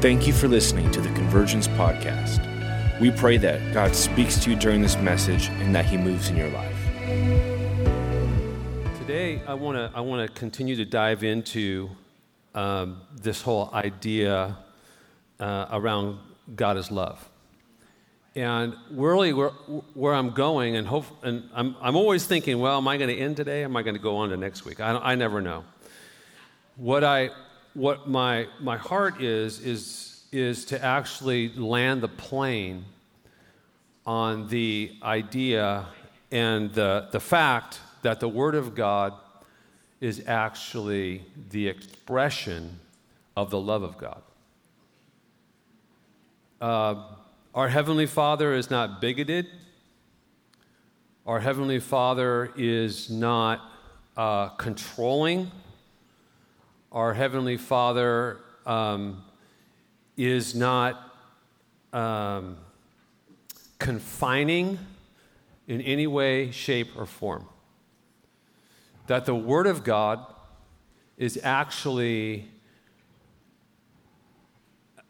Thank you for listening to the Convergence Podcast. We pray that God speaks to you during this message and that He moves in your life. Today, I want to I want to continue to dive into um, this whole idea uh, around God is love. And really, where, where I'm going, and, hope, and I'm, I'm always thinking, well, am I going to end today? Am I going to go on to next week? I, I never know. What, I, what my, my heart is, is, is to actually land the plane on the idea and the, the fact that the Word of God is actually the expression of the love of God. Uh, our Heavenly Father is not bigoted. Our Heavenly Father is not uh, controlling. Our Heavenly Father um, is not um, confining in any way, shape, or form. That the Word of God is actually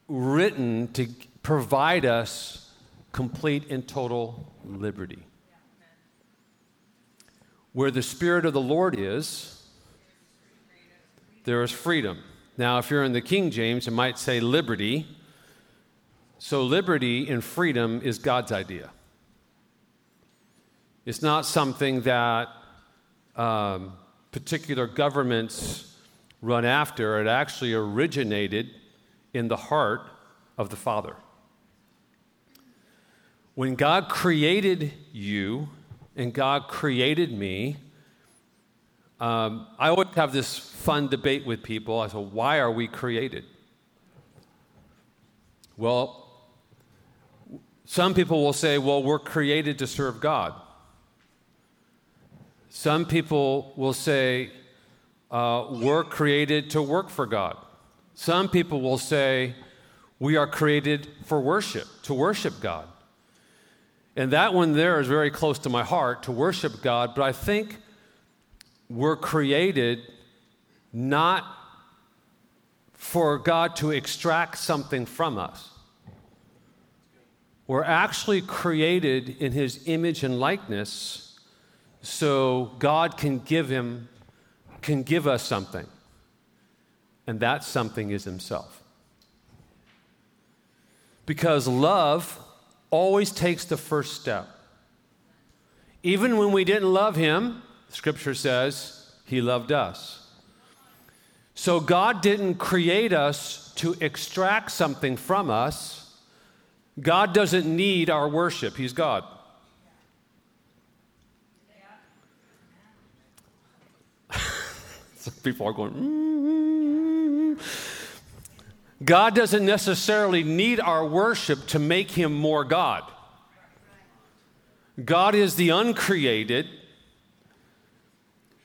written to provide us complete and total liberty. Where the Spirit of the Lord is, there is freedom. Now, if you're in the King James, it might say liberty. So, liberty and freedom is God's idea. It's not something that um, particular governments run after. It actually originated in the heart of the Father. When God created you and God created me, um, I always have this fun debate with people. I say, why are we created? Well, some people will say, well, we're created to serve God. Some people will say, uh, we're created to work for God. Some people will say, we are created for worship, to worship God. And that one there is very close to my heart to worship God, but I think we're created not for God to extract something from us. We're actually created in his image and likeness so God can give him can give us something. And that something is himself. Because love always takes the first step. Even when we didn't love him, scripture says he loved us. So God didn't create us to extract something from us. God doesn't need our worship, he's God. People are going, mm-hmm. God doesn't necessarily need our worship to make him more God. God is the uncreated,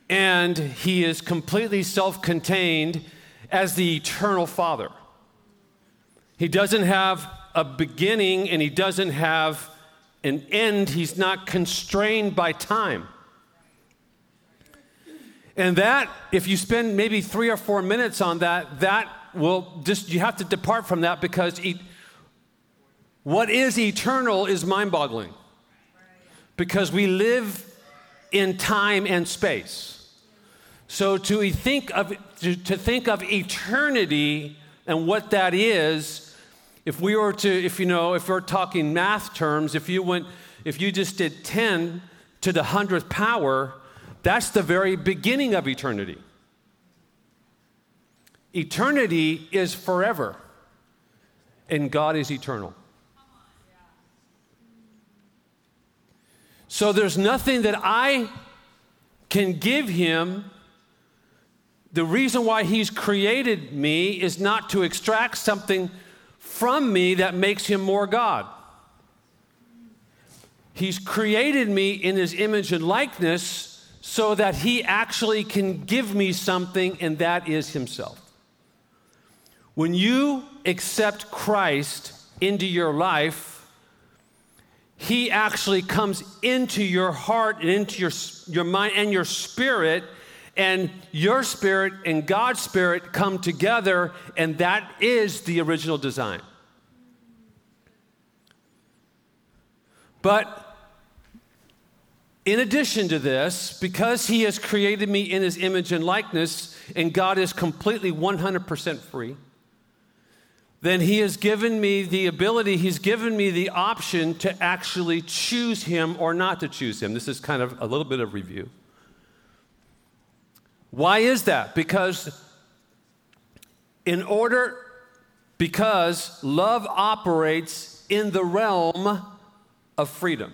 and he is completely self contained as the eternal Father. He doesn't have a beginning and he doesn't have an end. He's not constrained by time. And that, if you spend maybe three or four minutes on that, that will just you have to depart from that because e- what is eternal is mind boggling. Because we live in time and space. So to think of, to, to think of eternity and what that is, if we were to, if you know, if we're talking math terms, if you went, if you just did 10 to the hundredth power, that's the very beginning of eternity. Eternity is forever, and God is eternal. So there's nothing that I can give him. The reason why he's created me is not to extract something from me that makes him more God. He's created me in his image and likeness so that he actually can give me something, and that is himself. When you accept Christ into your life, He actually comes into your heart and into your, your mind and your spirit, and your spirit and God's spirit come together, and that is the original design. But in addition to this, because He has created me in His image and likeness, and God is completely 100% free, then He has given me the ability, He's given me the option to actually choose Him or not to choose Him. This is kind of a little bit of review. Why is that? Because in order, because love operates in the realm of freedom.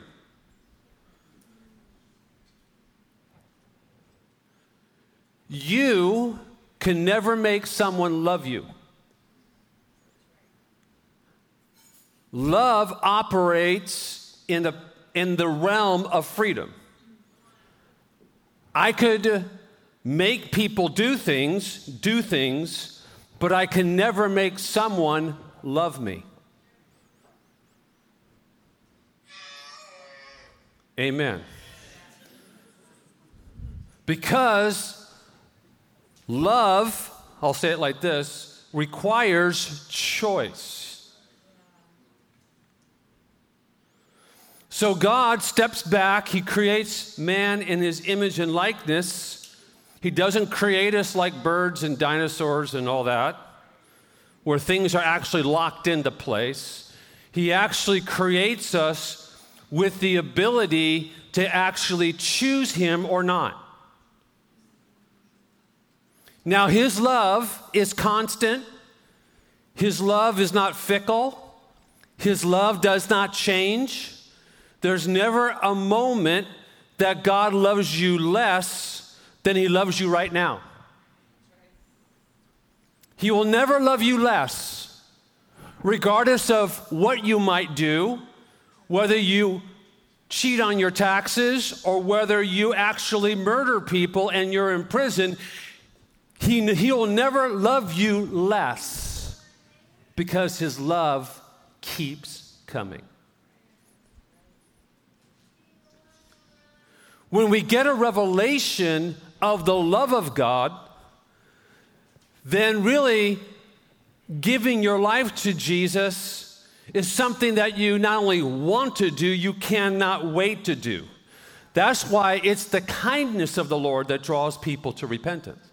You can never make someone love you. Love operates in the, in the realm of freedom. I could make people do things, do things, but I can never make someone love me. Amen. Because love, I'll say it like this, requires choice. So God steps back, He creates man in His image and likeness he doesn't create us like birds and dinosaurs and all that, where things are actually locked into place. He actually creates us with the ability to actually choose Him or not. Now, His love is constant, His love is not fickle, His love does not change. There's never a moment that God loves you less than He loves you right now. He will never love you less, regardless of what you might do, whether you cheat on your taxes or whether you actually murder people and you're in prison. He, he'll never love you less because His love keeps coming. When we get a revelation of the love of God, then really giving your life to Jesus is something that you not only want to do, you cannot wait to do. That's why it's the kindness of the Lord that draws people to repentance.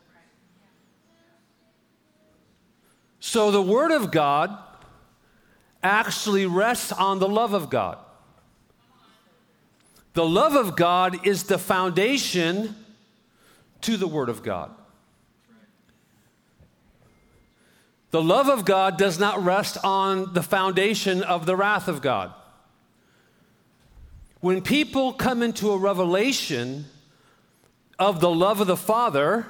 So the Word of God actually rests on the love of God. The love of God is the foundation to the Word of God. The love of God does not rest on the foundation of the wrath of God. When people come into a revelation of the love of the Father,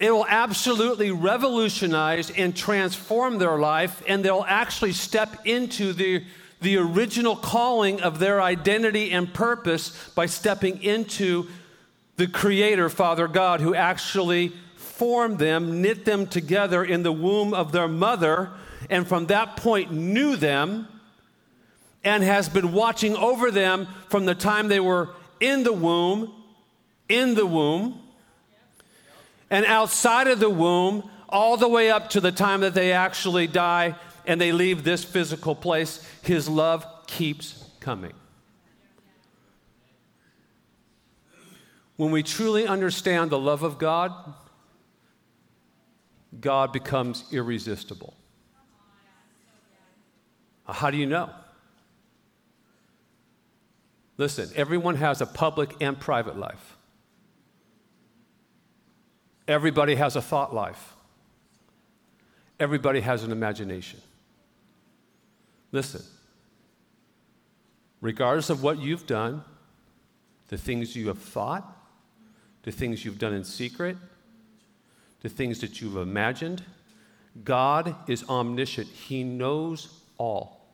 it will absolutely revolutionize and transform their life, and they'll actually step into the the original calling of their identity and purpose by stepping into the Creator, Father God, who actually formed them, knit them together in the womb of their mother, and from that point knew them and has been watching over them from the time they were in the womb, in the womb, and outside of the womb, all the way up to the time that they actually die and they leave this physical place, His love keeps coming. When we truly understand the love of God, God becomes irresistible. Uh, how do you know? Listen, everyone has a public and private life. Everybody has a thought life. Everybody has an imagination. Listen, regardless of what you've done, the things you have thought, the things you've done in secret, the things that you've imagined, God is omniscient. He knows all.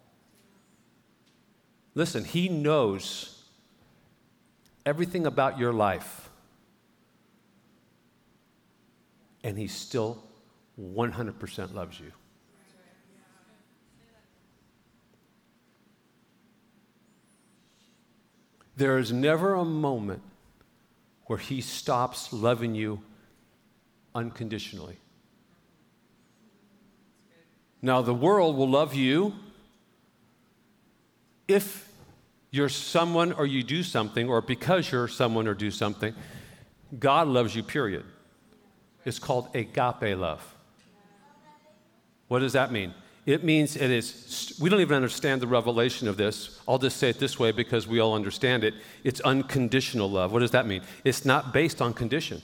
Listen, He knows everything about your life. And He still 100% loves you. There is never a moment where He stops loving you unconditionally. Now, the world will love you if you're someone or you do something, or because you're someone or do something. God loves you, period. It's called agape love. What does that mean? It means it is, we don't even understand the revelation of this. I'll just say it this way because we all understand it. It's unconditional love. What does that mean? It's not based on condition.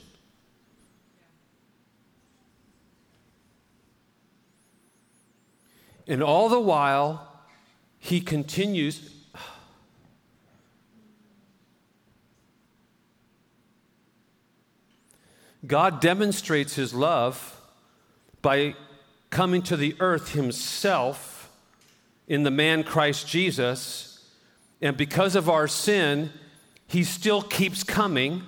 And all the while, he continues. God demonstrates his love by coming to the earth himself in the man Christ Jesus. And because of our sin, he still keeps coming.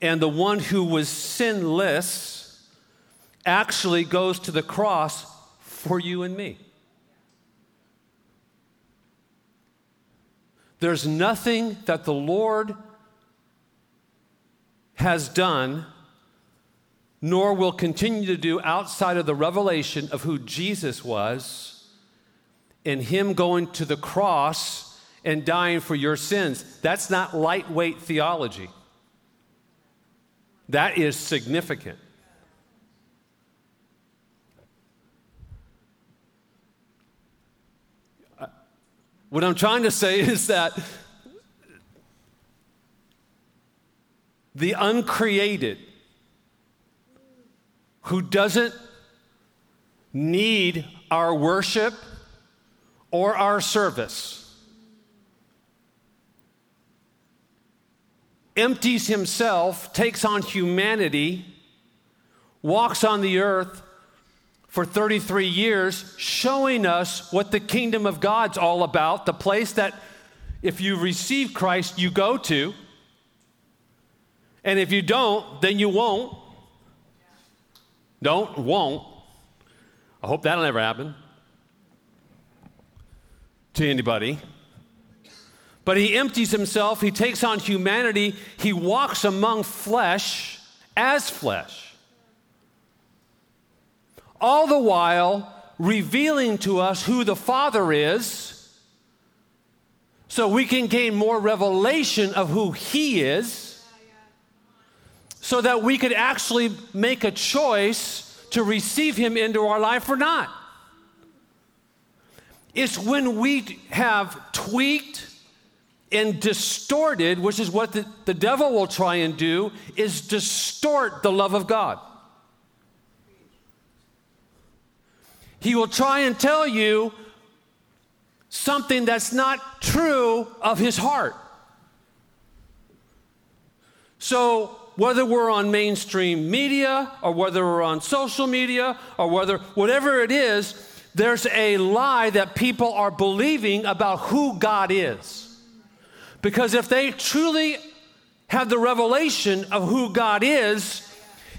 And the one who was sinless actually goes to the cross for you and me. There's nothing that the Lord has done nor will continue to do outside of the revelation of who Jesus was and Him going to the cross and dying for your sins. That's not lightweight theology, that is significant. What I'm trying to say is that the uncreated, who doesn't need our worship or our service, empties himself, takes on humanity, walks on the earth, for 33 years, showing us what the kingdom of God's all about, the place that if you receive Christ, you go to. And if you don't, then you won't. Don't, won't. I hope that'll never happen to anybody. But he empties himself, he takes on humanity, he walks among flesh as flesh all the while revealing to us who the Father is so we can gain more revelation of who He is, so that we could actually make a choice to receive Him into our life or not. It's when we have tweaked and distorted, which is what the, the devil will try and do, is distort the love of God. He will try and tell you something that's not true of his heart. So, whether we're on mainstream media or whether we're on social media or whether whatever it is, there's a lie that people are believing about who God is. Because if they truly have the revelation of who God is,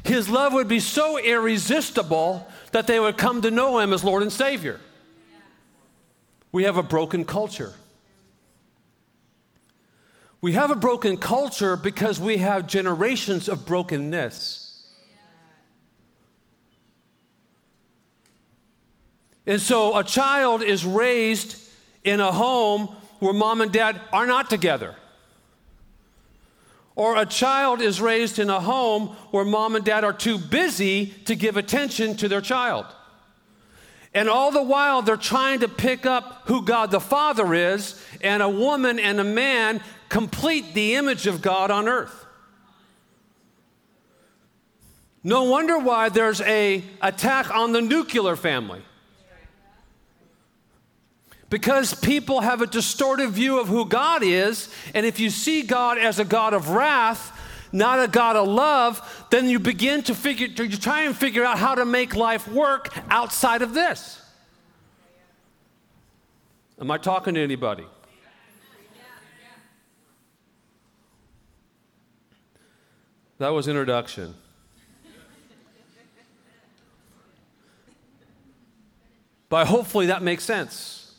his love would be so irresistible that they would come to know him as Lord and Savior. We have a broken culture. We have a broken culture because we have generations of brokenness. And so a child is raised in a home where mom and dad are not together. Or a child is raised in a home where mom and dad are too busy to give attention to their child. And all the while, they're trying to pick up who God the Father is, and a woman and a man complete the image of God on earth. No wonder why there's a attack on the nuclear family because people have a distorted view of who God is. And if you see God as a God of wrath, not a God of love, then you begin to figure, you try and figure out how to make life work outside of this. Am I talking to anybody? That was introduction. But hopefully that makes sense.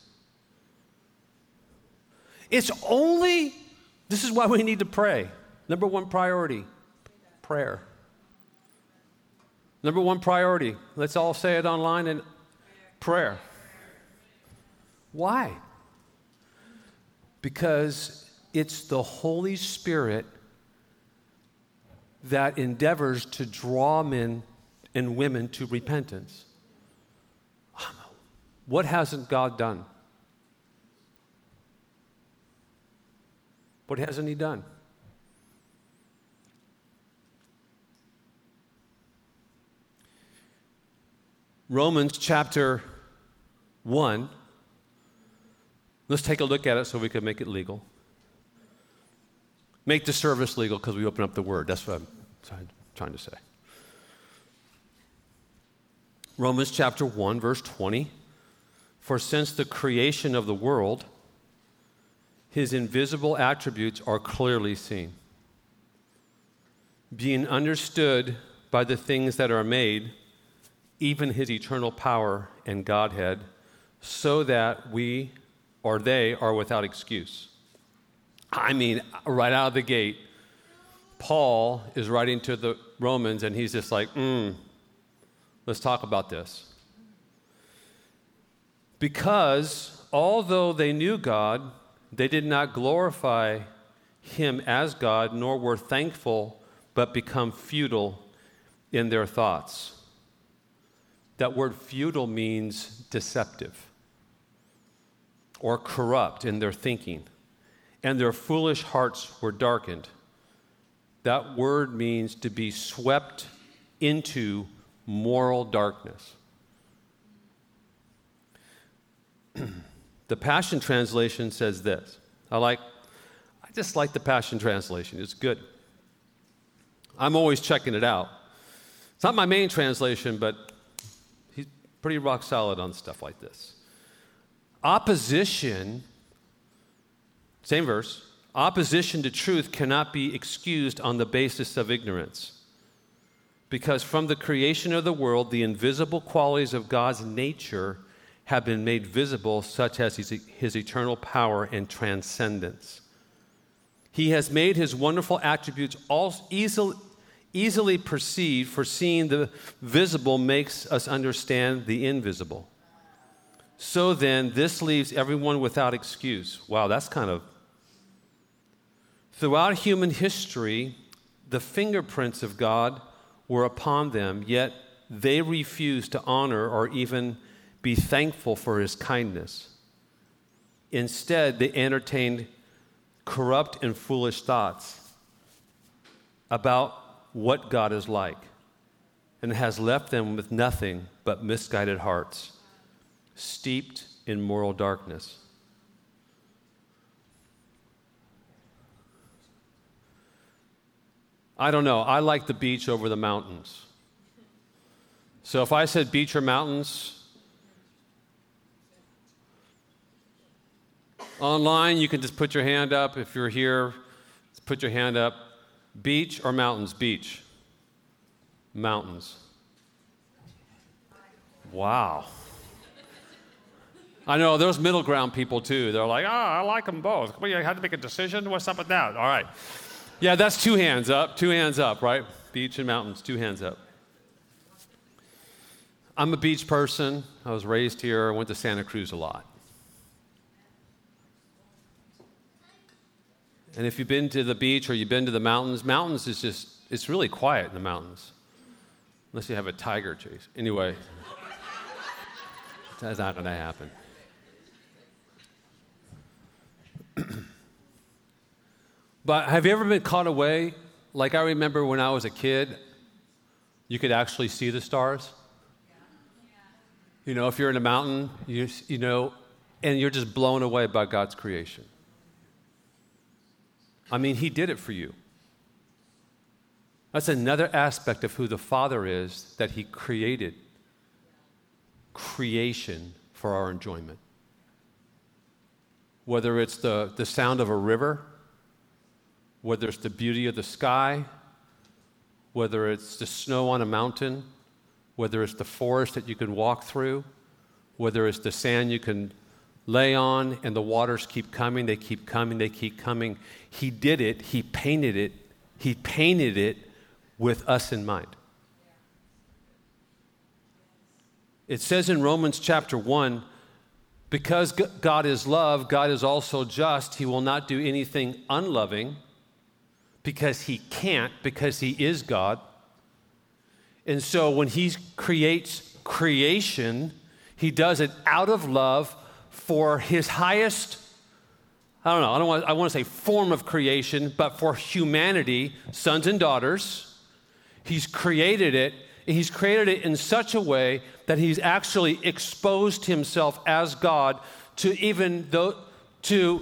It's only, this is why we need to pray. Number one priority prayer. Number one priority, let's all say it online and prayer. Why? Because it's the Holy Spirit that endeavors to draw men and women to repentance. What hasn't God done? What hasn't He done? Romans chapter 1. Let's take a look at it so we can make it legal. Make the service legal because we open up the word. That's what I'm trying, to say. Romans chapter 1, verse 20. For since the creation of the world, his invisible attributes are clearly seen, being understood by the things that are made, even his eternal power and Godhead, so that we or they are without excuse. I mean, right out of the gate, Paul is writing to the Romans and he's just like, mm, let's talk about this. Because although they knew God, they did not glorify him as God, nor were thankful, but become futile in their thoughts. That word futile means deceptive or corrupt in their thinking and their foolish hearts were darkened. That word means to be swept into moral darkness. the Passion Translation says this. I like I just like the Passion Translation. It's good. I'm always checking it out. It's not my main translation, but he's pretty rock solid on stuff like this. Opposition same verse. Opposition to truth cannot be excused on the basis of ignorance. Because from the creation of the world, the invisible qualities of God's nature have been made visible, such as his, his eternal power and transcendence. He has made his wonderful attributes all easily, easily perceived, for seeing the visible makes us understand the invisible. So then, this leaves everyone without excuse. Wow, that's kind of Throughout human history, the fingerprints of God were upon them, yet they refused to honor or even be thankful for his kindness. Instead, they entertained corrupt and foolish thoughts about what God is like and has left them with nothing but misguided hearts, steeped in moral darkness. I don't know. I like the beach over the mountains. So if I said beach or mountains, online you can just put your hand up. If you're here, put your hand up. Beach or mountains? Beach. Mountains. Wow. I know there's middle ground people too. They're like, oh, I like them both. Well, you had to make a decision. What's up with that? All right. Yeah, that's two hands up, two hands up, right? Beach and mountains, two hands up. I'm a beach person. I was raised here. I went to Santa Cruz a lot. And if you've been to the beach or you've been to the mountains, mountains is just, it's really quiet in the mountains. Unless you have a tiger chase. Anyway, that's not going to happen. But have you ever been caught away? Like I remember when I was a kid, you could actually see the stars. You know, if you're in a mountain, you, you know, and you're just blown away by God's creation. I mean, He did it for you. That's another aspect of who the Father is that He created creation for our enjoyment. Whether it's the, the sound of a river whether it's the beauty of the sky, whether it's the snow on a mountain, whether it's the forest that you can walk through, whether it's the sand you can lay on and the waters keep coming, they keep coming, they keep coming. He did it, He painted it He painted it with us in mind. It says in Romans chapter 1 because God is love, God is also just. He will not do anything unloving because he can't, because he is God. And so when he creates creation, he does it out of love for his highest, I don't know, I don't want, I want to say form of creation, but for humanity, sons and daughters. He's created it. He's created it in such a way that he's actually exposed himself as God to even the, to,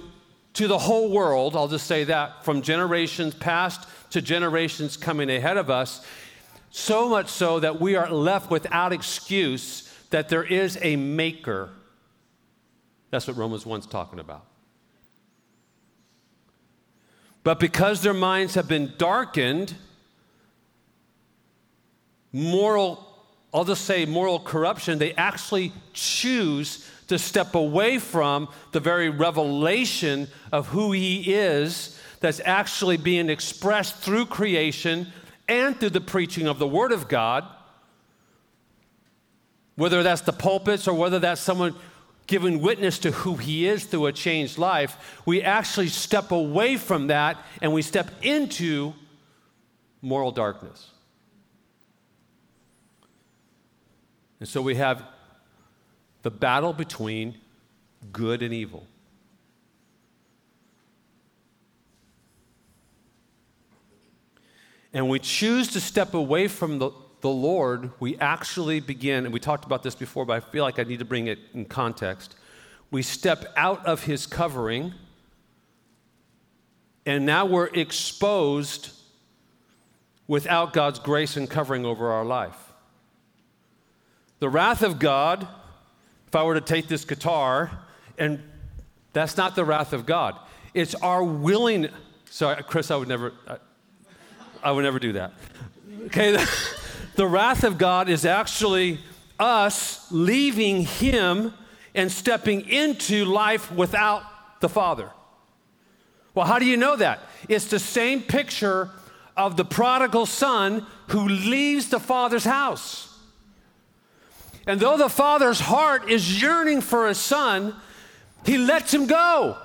to the whole world. I'll just say that from generations past to generations coming ahead of us. So much so that we are left without excuse that there is a maker. That's what Romans 1's talking about. But because their minds have been darkened, moral, I'll just say moral corruption, they actually choose to step away from the very revelation of who He is that's actually being expressed through creation and through the preaching of the Word of God. Whether that's the pulpits or whether that's someone giving witness to who He is through a changed life, we actually step away from that and we step into moral darkness. And so we have the battle between good and evil. And we choose to step away from the, the Lord, we actually begin, and we talked about this before, but I feel like I need to bring it in context. We step out of his covering, and now we're exposed without God's grace and covering over our life. The wrath of God, if I were to take this guitar, and that's not the wrath of God, it's our willing. Sorry, Chris, I would never, I, I would never do that. Okay, the, the wrath of God is actually us leaving Him and stepping into life without the Father. Well, how do you know that? It's the same picture of the prodigal son who leaves the father's house. And though the father's heart is yearning for a son, he lets him go.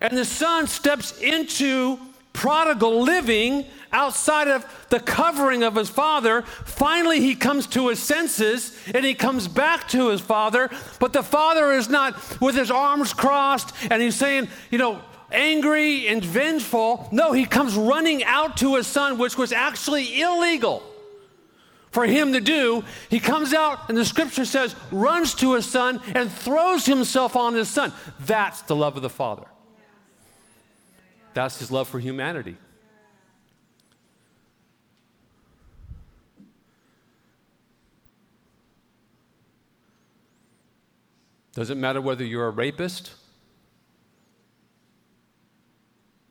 And the son steps into prodigal living outside of the covering of his father. Finally, he comes to his senses and he comes back to his father. But the father is not with his arms crossed and he's saying, you know, angry and vengeful. No, he comes running out to his son, which was actually illegal for him to do, he comes out and the scripture says, runs to his son and throws himself on his son. That's the love of the Father. That's his love for humanity. Doesn't matter whether you're a rapist.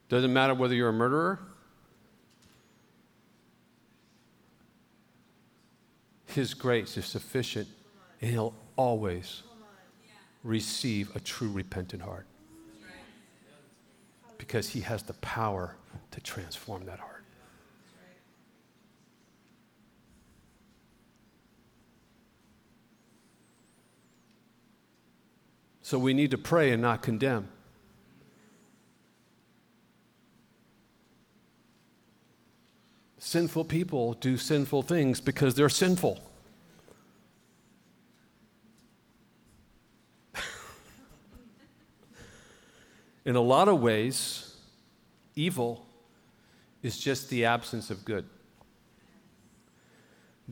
Doesn't matter whether you're a murderer. His grace is sufficient, and He'll always receive a true repentant heart because He has the power to transform that heart. So we need to pray and not condemn. Sinful people do sinful things because they're sinful. In a lot of ways, evil is just the absence of good.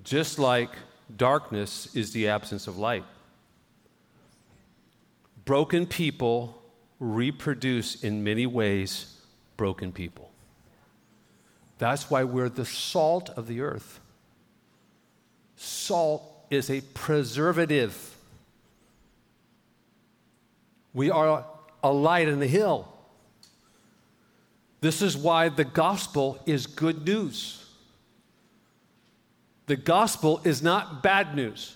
Just like darkness is the absence of light. Broken people reproduce in many ways broken people. That's why we're the salt of the earth. Salt is a preservative. We are a light in the hill. This is why the gospel is good news. The gospel is not bad news.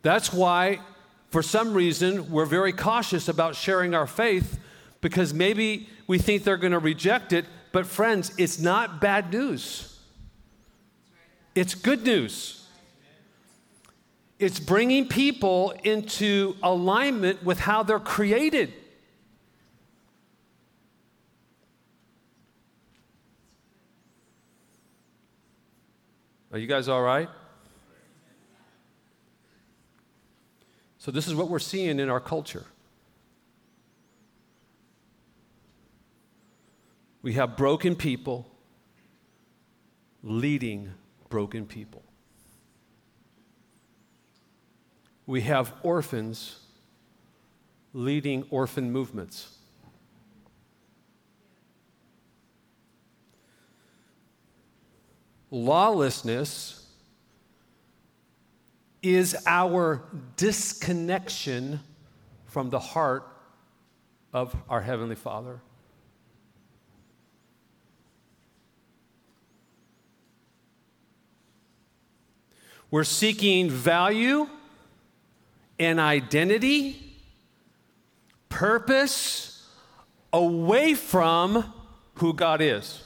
That's why, for some reason, we're very cautious about sharing our faith because maybe we think they're going to reject it, but friends, it's not bad news. It's good news. It's bringing people into alignment with how they're created. Are you guys all right? So, this is what we're seeing in our culture. We have broken people leading broken people. We have orphans leading orphan movements. Lawlessness is our disconnection from the heart of our Heavenly Father. We're seeking value and identity, purpose away from who God is.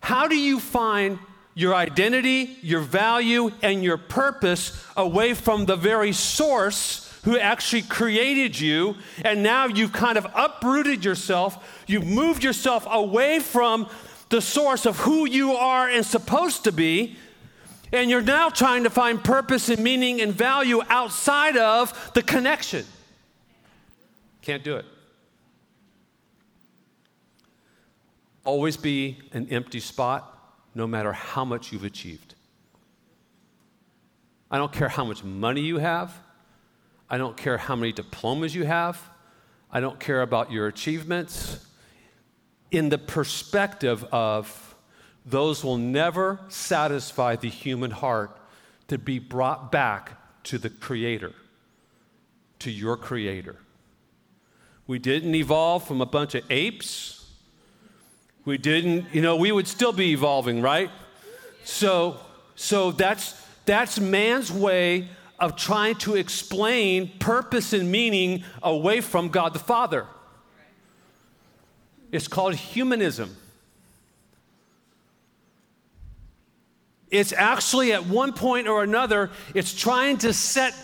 How do you find your identity, your value, and your purpose away from the very source who actually created you? And now you've kind of uprooted yourself, you've moved yourself away from the source of who you are and supposed to be. And you're now trying to find purpose and meaning and value outside of the connection. Can't do it. always be an empty spot no matter how much you've achieved. I don't care how much money you have. I don't care how many diplomas you have. I don't care about your achievements. In the perspective of those will never satisfy the human heart to be brought back to the Creator, to your Creator. We didn't evolve from a bunch of apes we didn't, you know, we would still be evolving, right? So, so that's that's man's way of trying to explain purpose and meaning away from God the Father. It's called humanism. It's actually at one point or another, it's trying to set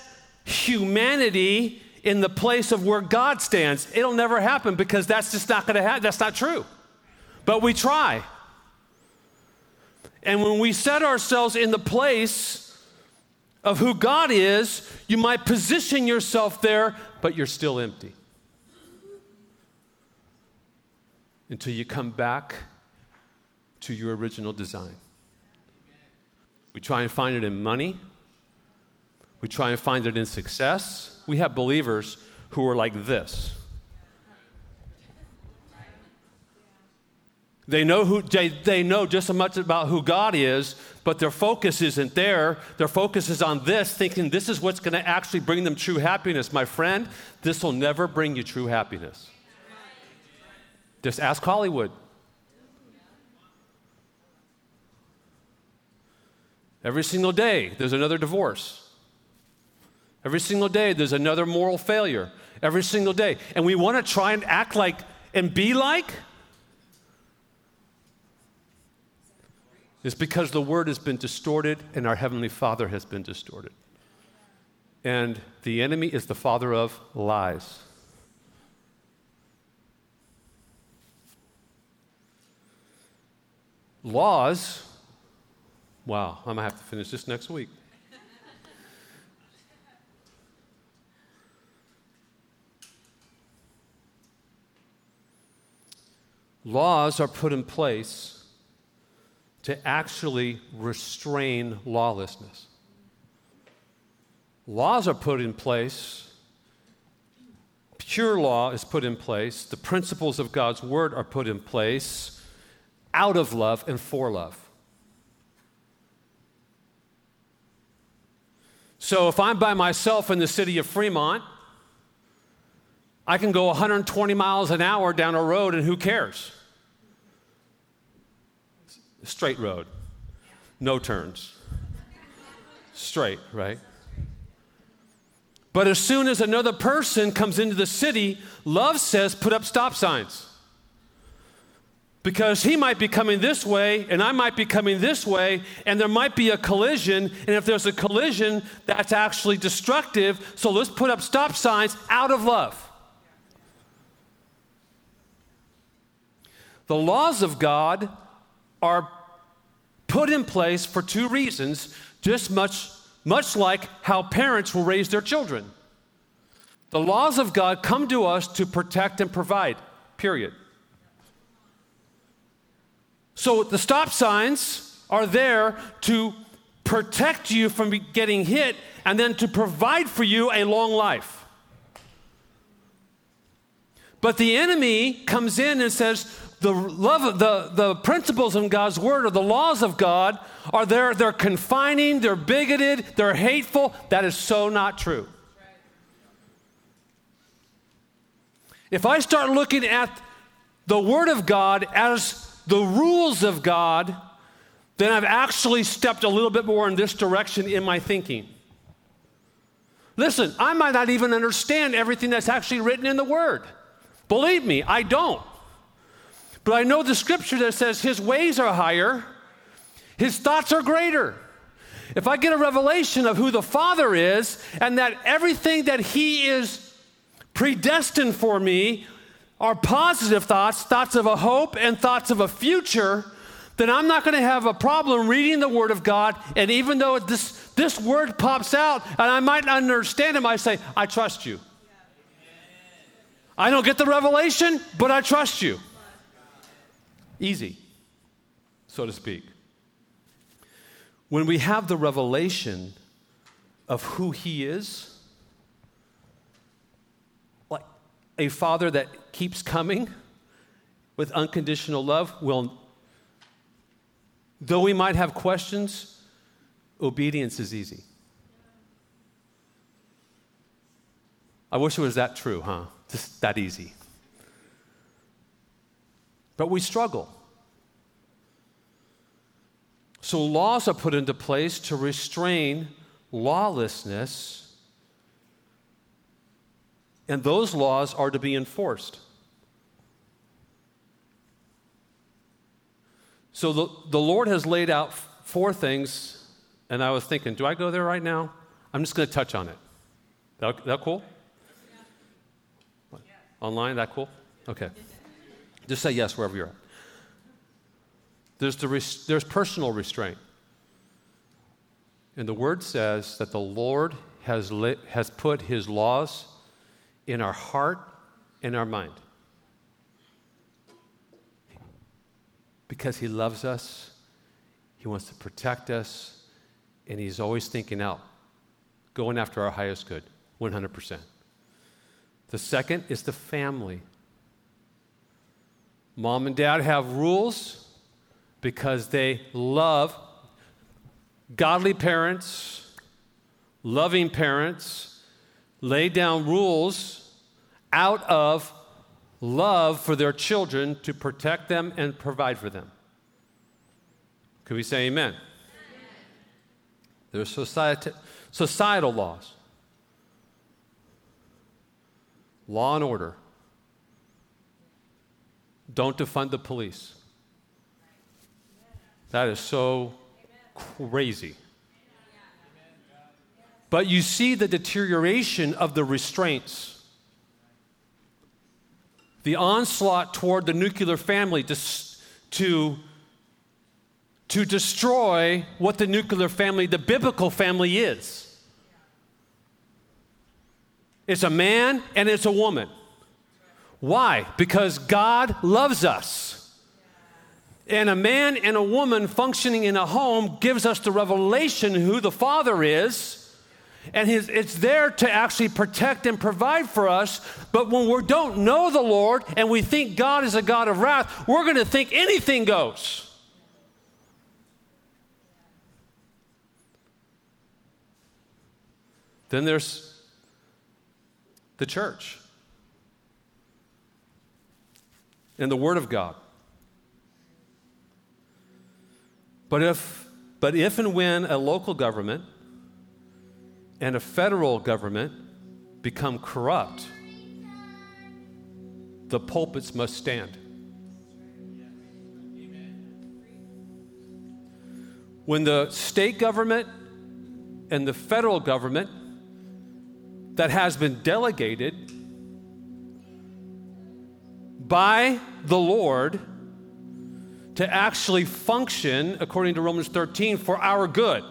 humanity in the place of where God stands. It'll never happen because that's just not going to happen. That's not true but we try. And when we set ourselves in the place of who God is, you might position yourself there, but you're still empty. Until you come back to your original design. We try and find it in money. We try and find it in success. We have believers who are like this. They know, who, they, they know just as much about who God is, but their focus isn't there. Their focus is on this, thinking this is what's going to actually bring them true happiness. My friend, this will never bring you true happiness. Just ask Hollywood. Every single day, there's another divorce. Every single day, there's another moral failure. Every single day. And we want to try and act like and be like It's because the word has been distorted and our Heavenly Father has been distorted. And the enemy is the father of lies. Laws, wow, I'm to have to finish this next week. Laws are put in place to actually restrain lawlessness. Laws are put in place, pure law is put in place, the principles of God's word are put in place out of love and for love. So if I'm by myself in the city of Fremont, I can go 120 miles an hour down a road and who cares? straight road, no turns. Straight, right? But as soon as another person comes into the city, love says, put up stop signs. Because he might be coming this way, and I might be coming this way, and there might be a collision. And if there's a collision, that's actually destructive. So let's put up stop signs out of love. The laws of God are put in place for two reasons, just much, much like how parents will raise their children. The laws of God come to us to protect and provide, period. So the stop signs are there to protect you from getting hit and then to provide for you a long life. But the enemy comes in and says, the love of the, the principles in God's word or the laws of God are there, they're confining, they're bigoted, they're hateful. That is so not true. If I start looking at the word of God as the rules of God, then I've actually stepped a little bit more in this direction in my thinking. Listen, I might not even understand everything that's actually written in the Word. Believe me, I don't. But I know the scripture that says His ways are higher, His thoughts are greater. If I get a revelation of who the Father is and that everything that He is predestined for me are positive thoughts, thoughts of a hope and thoughts of a future, then I'm not going to have a problem reading the Word of God. And even though this, this word pops out and I might not understand it, I say, I trust you. I don't get the revelation, but I trust you. Easy, so to speak. When we have the revelation of who He is, a father that keeps coming with unconditional love will, though we might have questions, obedience is easy. I wish it was that true, huh? Just that easy. But we struggle. So laws are put into place to restrain lawlessness and those laws are to be enforced. So the, the Lord has laid out four things, and I was thinking, do I go there right now? I'm just going to touch on it. That, that cool? Yeah. Online, that cool? Okay. Just say yes wherever you're at. There's, the res- there's personal restraint. And the word says that the Lord has, has put his laws in our heart and our mind. Because He loves us, He wants to protect us, and He's always thinking out, going after our highest good, 100%. The second is the family. Mom and dad have rules because they love godly parents, loving parents, lay down rules out of love for their children to protect them and provide for them. Could we say amen? amen. There's society, societal laws, law and order. Don't defund the police. That is so crazy. But you see the deterioration of the restraints. The onslaught toward the nuclear family to, to, to destroy what the nuclear family, the biblical family, is. It's a man and it's a woman. Why? Because God loves us. And a man and a woman functioning in a home gives us the revelation who the Father is and his, it's there to actually protect and provide for us. But when we don't know the Lord and we think God is a God of wrath, we're going to think anything goes. Then there's the church and the Word of God. But if, but if and when a local government and a federal government become corrupt, the pulpits must stand. When the state government and the federal government that has been delegated by the Lord to actually function, according to Romans 13, for our good.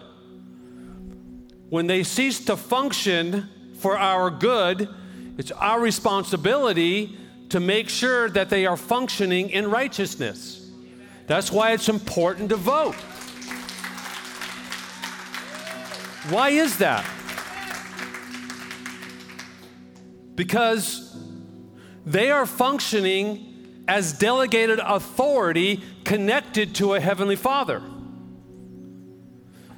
When they cease to function for our good, it's our responsibility to make sure that they are functioning in righteousness. That's why it's important to vote. Why is that? Because they are functioning as delegated authority connected to a heavenly Father.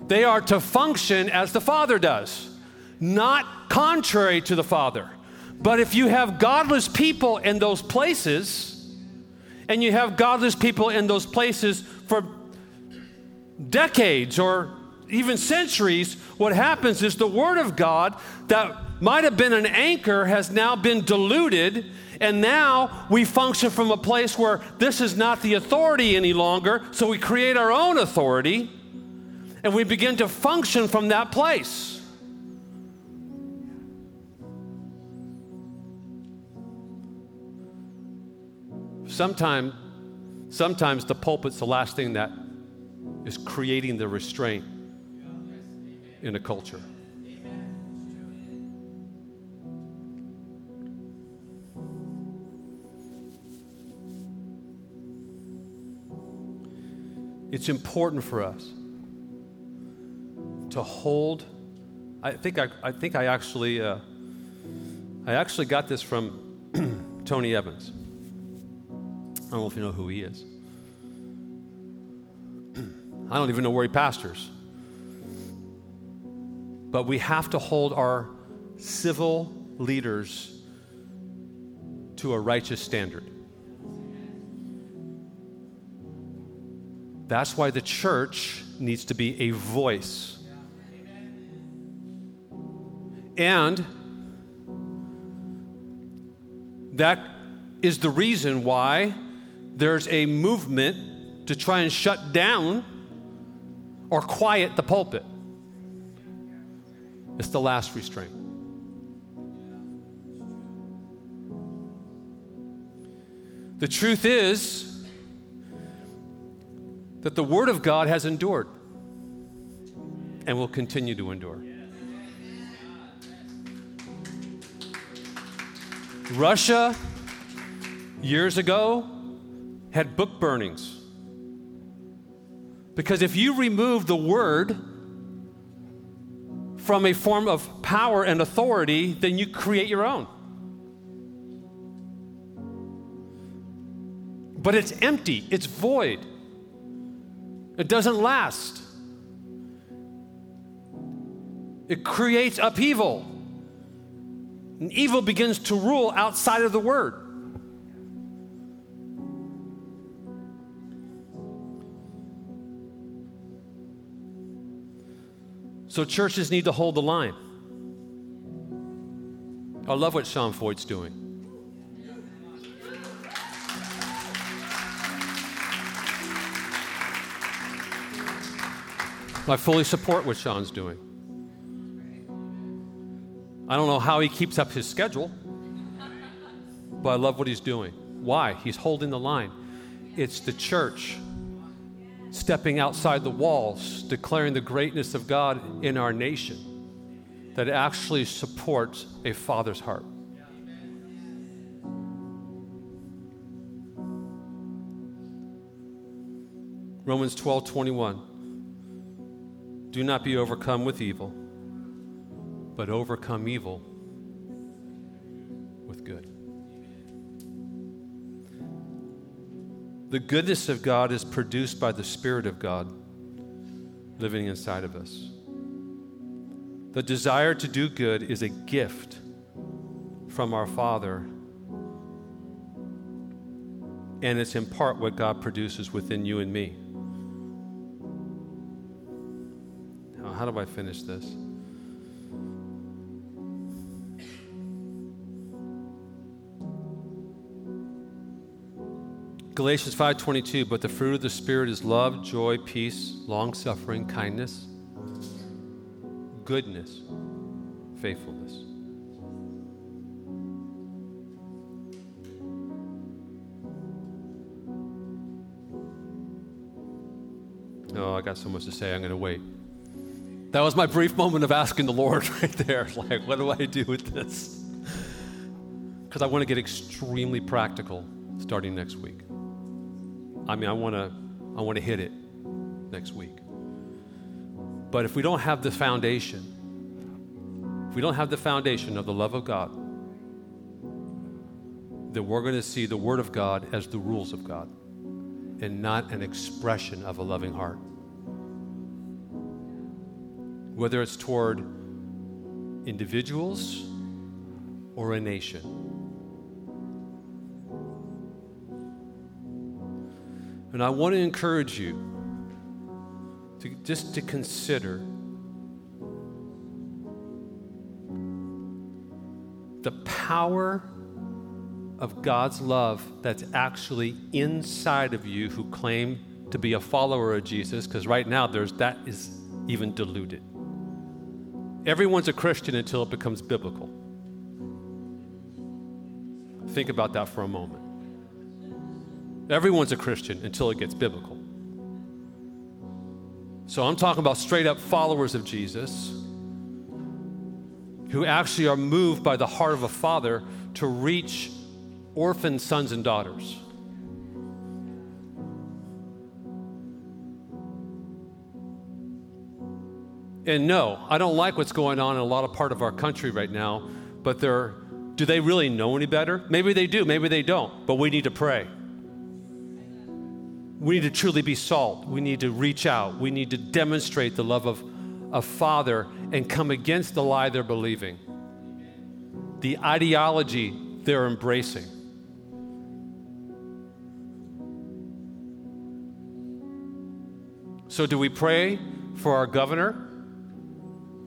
They are to function as the Father does, not contrary to the Father. But if you have godless people in those places, and you have godless people in those places for decades or even centuries, what happens is the Word of God that might have been an anchor has now been diluted, and now we function from a place where this is not the authority any longer, so we create our own authority, and we begin to function from that place. Sometimes, sometimes the pulpit's the last thing that is creating the restraint in a culture. It's important for us to hold. I think I, I think I actually, uh, I actually got this from Tony Evans. I don't know if you know who he is. I don't even know where he pastors. But we have to hold our civil leaders to a righteous standard. That's why the church needs to be a voice. And that is the reason why there's a movement to try and shut down or quiet the pulpit. It's the last restraint. The truth is that the Word of God has endured and will continue to endure. Russia, years ago, had book burnings. Because if you remove the Word, from a form of power and authority, then you create your own. But it's empty, it's void, it doesn't last. It creates upheaval. And evil begins to rule outside of the word. So churches need to hold the line. I love what Sean Feucht's doing. I fully support what Sean's doing. I don't know how he keeps up his schedule, but I love what he's doing. Why? He's holding the line. It's the church stepping outside the walls, declaring the greatness of God in our nation that actually supports a father's heart. Romans 12 21. Do not be overcome with evil, but overcome evil with good. The goodness of God is produced by the Spirit of God living inside of us. The desire to do good is a gift from our Father, and it's in part what God produces within you and me. Now, how do I finish this? Galatians 5:22, but the fruit of the spirit is love, joy, peace, long-suffering, kindness, goodness, faithfulness. Oh, I got so much to say. I'm going to wait. That was my brief moment of asking the Lord right there. Like, what do I do with this? Because I want to get extremely practical starting next week. I mean, I want to, I want to hit it next week. But if we don't have the foundation, if we don't have the foundation of the love of God, then we're going to see the Word of God as the rules of God and not an expression of a loving heart. Whether it's toward individuals or a nation. And I want to encourage you to just to consider the power of God's love that's actually inside of you who claim to be a follower of Jesus because right now there's that is even diluted. Everyone's a Christian until it becomes biblical. Think about that for a moment. Everyone's a Christian until it gets biblical. So I'm talking about straight up followers of Jesus who actually are moved by the heart of a father to reach orphan sons and daughters. And no, I don't like what's going on in a lot of part of our country right now, but they're, do they really know any better? Maybe they do, maybe they don't, but we need to pray. We need to truly be salt. We need to reach out. We need to demonstrate the love of a father and come against the lie they're believing, the ideology they're embracing. So, do we pray for our governor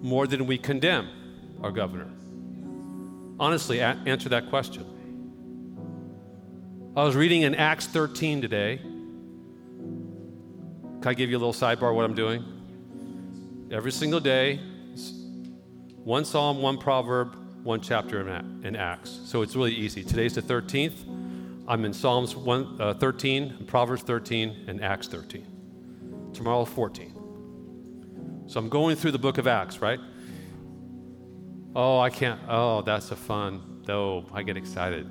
more than we condemn our governor? Honestly, a- answer that question. I was reading in Acts 13 today. Can I give you a little sidebar what I'm doing? Every single day, one psalm, one proverb, one chapter in Acts. So it's really easy. Today's the 13th. I'm in Psalms 1, uh, 13, Proverbs 13, and Acts 13 tomorrow 14. So I'm going through the book of Acts, right? Oh, I can't. Oh, that's a fun. Though I get excited.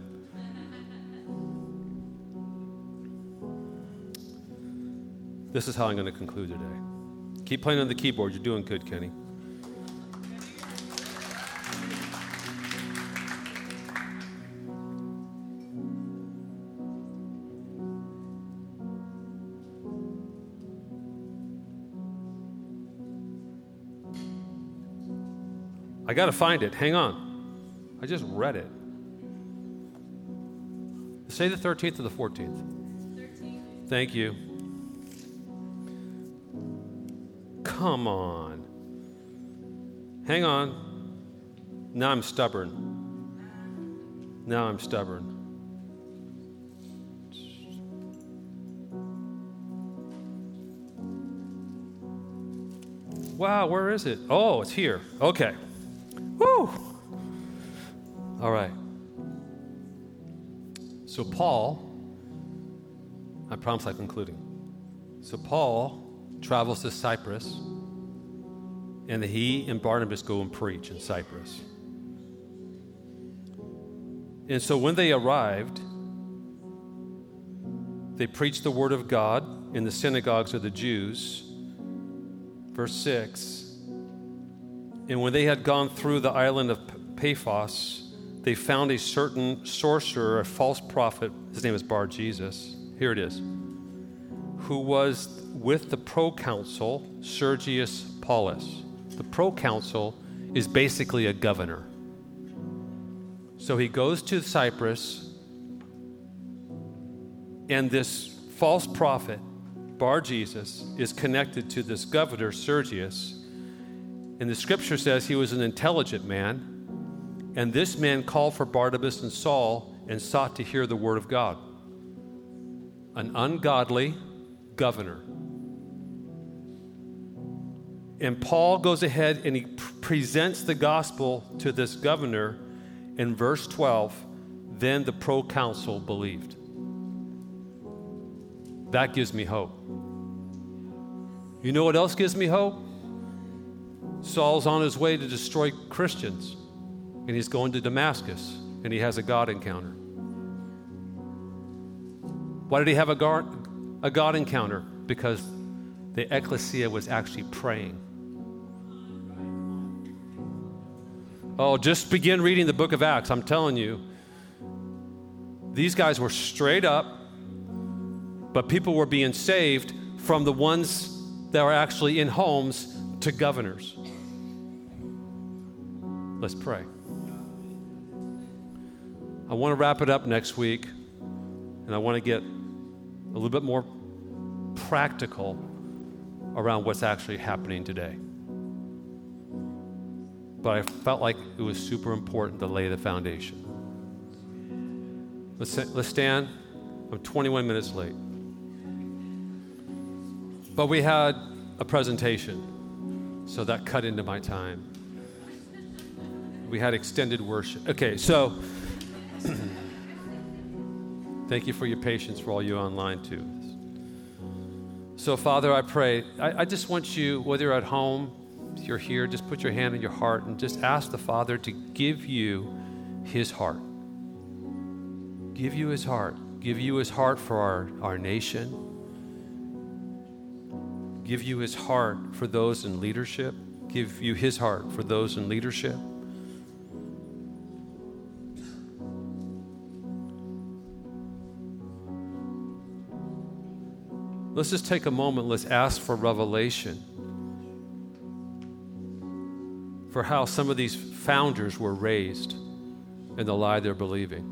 This is how I'm going to conclude today. Keep playing on the keyboard. You're doing good, Kenny. I got to find it. Hang on. I just read it. Say the 13th or the 14th. 13th. Thank you. Come on. Hang on. Now I'm stubborn. Now I'm stubborn. Wow, where is it? Oh, it's here. Okay. Woo! All right. So, Paul, I promise I'm concluding. So, Paul travels to Cyprus, and he and Barnabas go and preach in Cyprus. And so, when they arrived, they preached the word of God in the synagogues of the Jews. Verse 6 and when they had gone through the island of Paphos, they found a certain sorcerer, a false prophet. His name is Bar Jesus. Here it is. Who was with the proconsul Sergius Paulus. The proconsul is basically a governor. So he goes to Cyprus, and this false prophet, Bar Jesus, is connected to this governor, Sergius and the scripture says he was an intelligent man. And this man called for Barnabas and Saul and sought to hear the word of God. an ungodly governor. And Paul goes ahead and he presents the gospel to this governor in verse 12. Then the proconsul believed. That gives me hope. You know what else gives me hope? Saul's on his way to destroy Christians, and he's going to Damascus, and he has a God encounter. Why did he have a God, a God encounter? Because the ecclesia was actually praying. Oh, just begin reading the book of Acts. I'm telling you, these guys were straight up, but people were being saved from the ones that were actually in homes to governors. Let's pray. I want to wrap it up next week, and I want to get a little bit more practical around what's actually happening today. But I felt like it was super important to lay the foundation. Let's, let's stand. I'm 21 minutes late. But we had a presentation, so that cut into my time. We had extended worship. Okay, so thank you for your patience for all you online too. So, Father, I pray, I, I just want you, whether you're at home, you're here, just put your hand on your heart and just ask the Father to give you his heart. Give you his heart. Give you his heart for our, our nation. Give you his heart for those in leadership. Give you his heart for those in leadership. Let's just take a moment. Let's ask for revelation for how some of these founders were raised in the lie they're believing.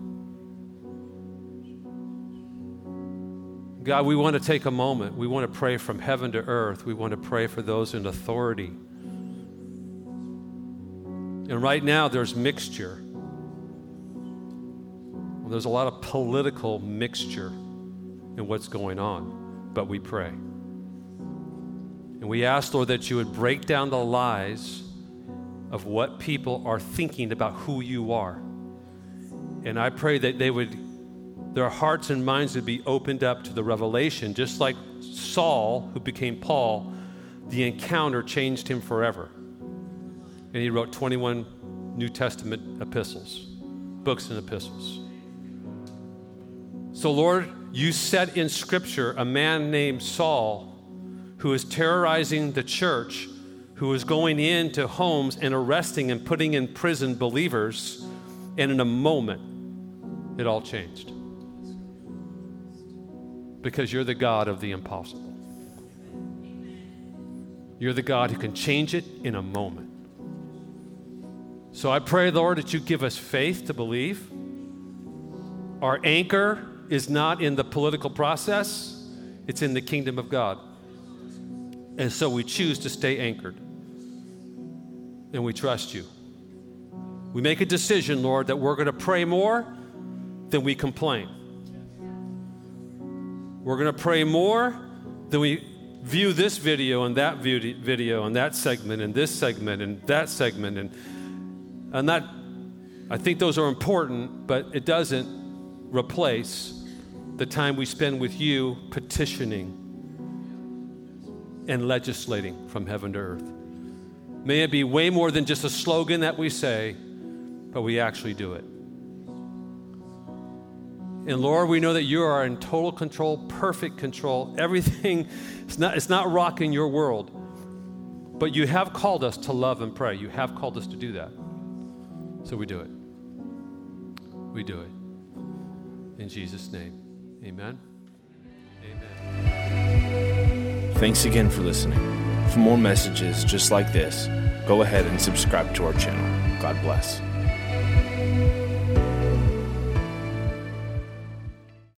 God, we want to take a moment. We want to pray from heaven to earth. We want to pray for those in authority. And right now, there's mixture. There's a lot of political mixture in what's going on, but we pray. And we ask, Lord, that you would break down the lies of what people are thinking about who you are. And I pray that they would, their hearts and minds would be opened up to the revelation, just like Saul, who became Paul, the encounter changed him forever. And he wrote 21 New Testament epistles, books and epistles. So, Lord, you set in Scripture a man named Saul who is terrorizing the church who was going into homes and arresting and putting in prison believers, and in a moment, it all changed. Because you're the God of the impossible. You're the God who can change it in a moment. So I pray, Lord, that you give us faith to believe. Our anchor is not in the political process, it's in the kingdom of God. And so we choose to stay anchored and we trust you. We make a decision, Lord, that we're going to pray more than we complain. We're going to pray more than we view this video and that video and that segment and this segment and that segment and and that I think those are important, but it doesn't replace the time we spend with you petitioning and legislating from heaven to earth. May it be way more than just a slogan that we say, but we actually do it. And Lord, we know that you are in total control, perfect control. Everything, it's not, it's not rocking your world. But you have called us to love and pray. You have called us to do that. So we do it. We do it. In Jesus' name, Amen. Amen. Thanks again for listening. For more messages just like this, go ahead and subscribe to our channel. God bless.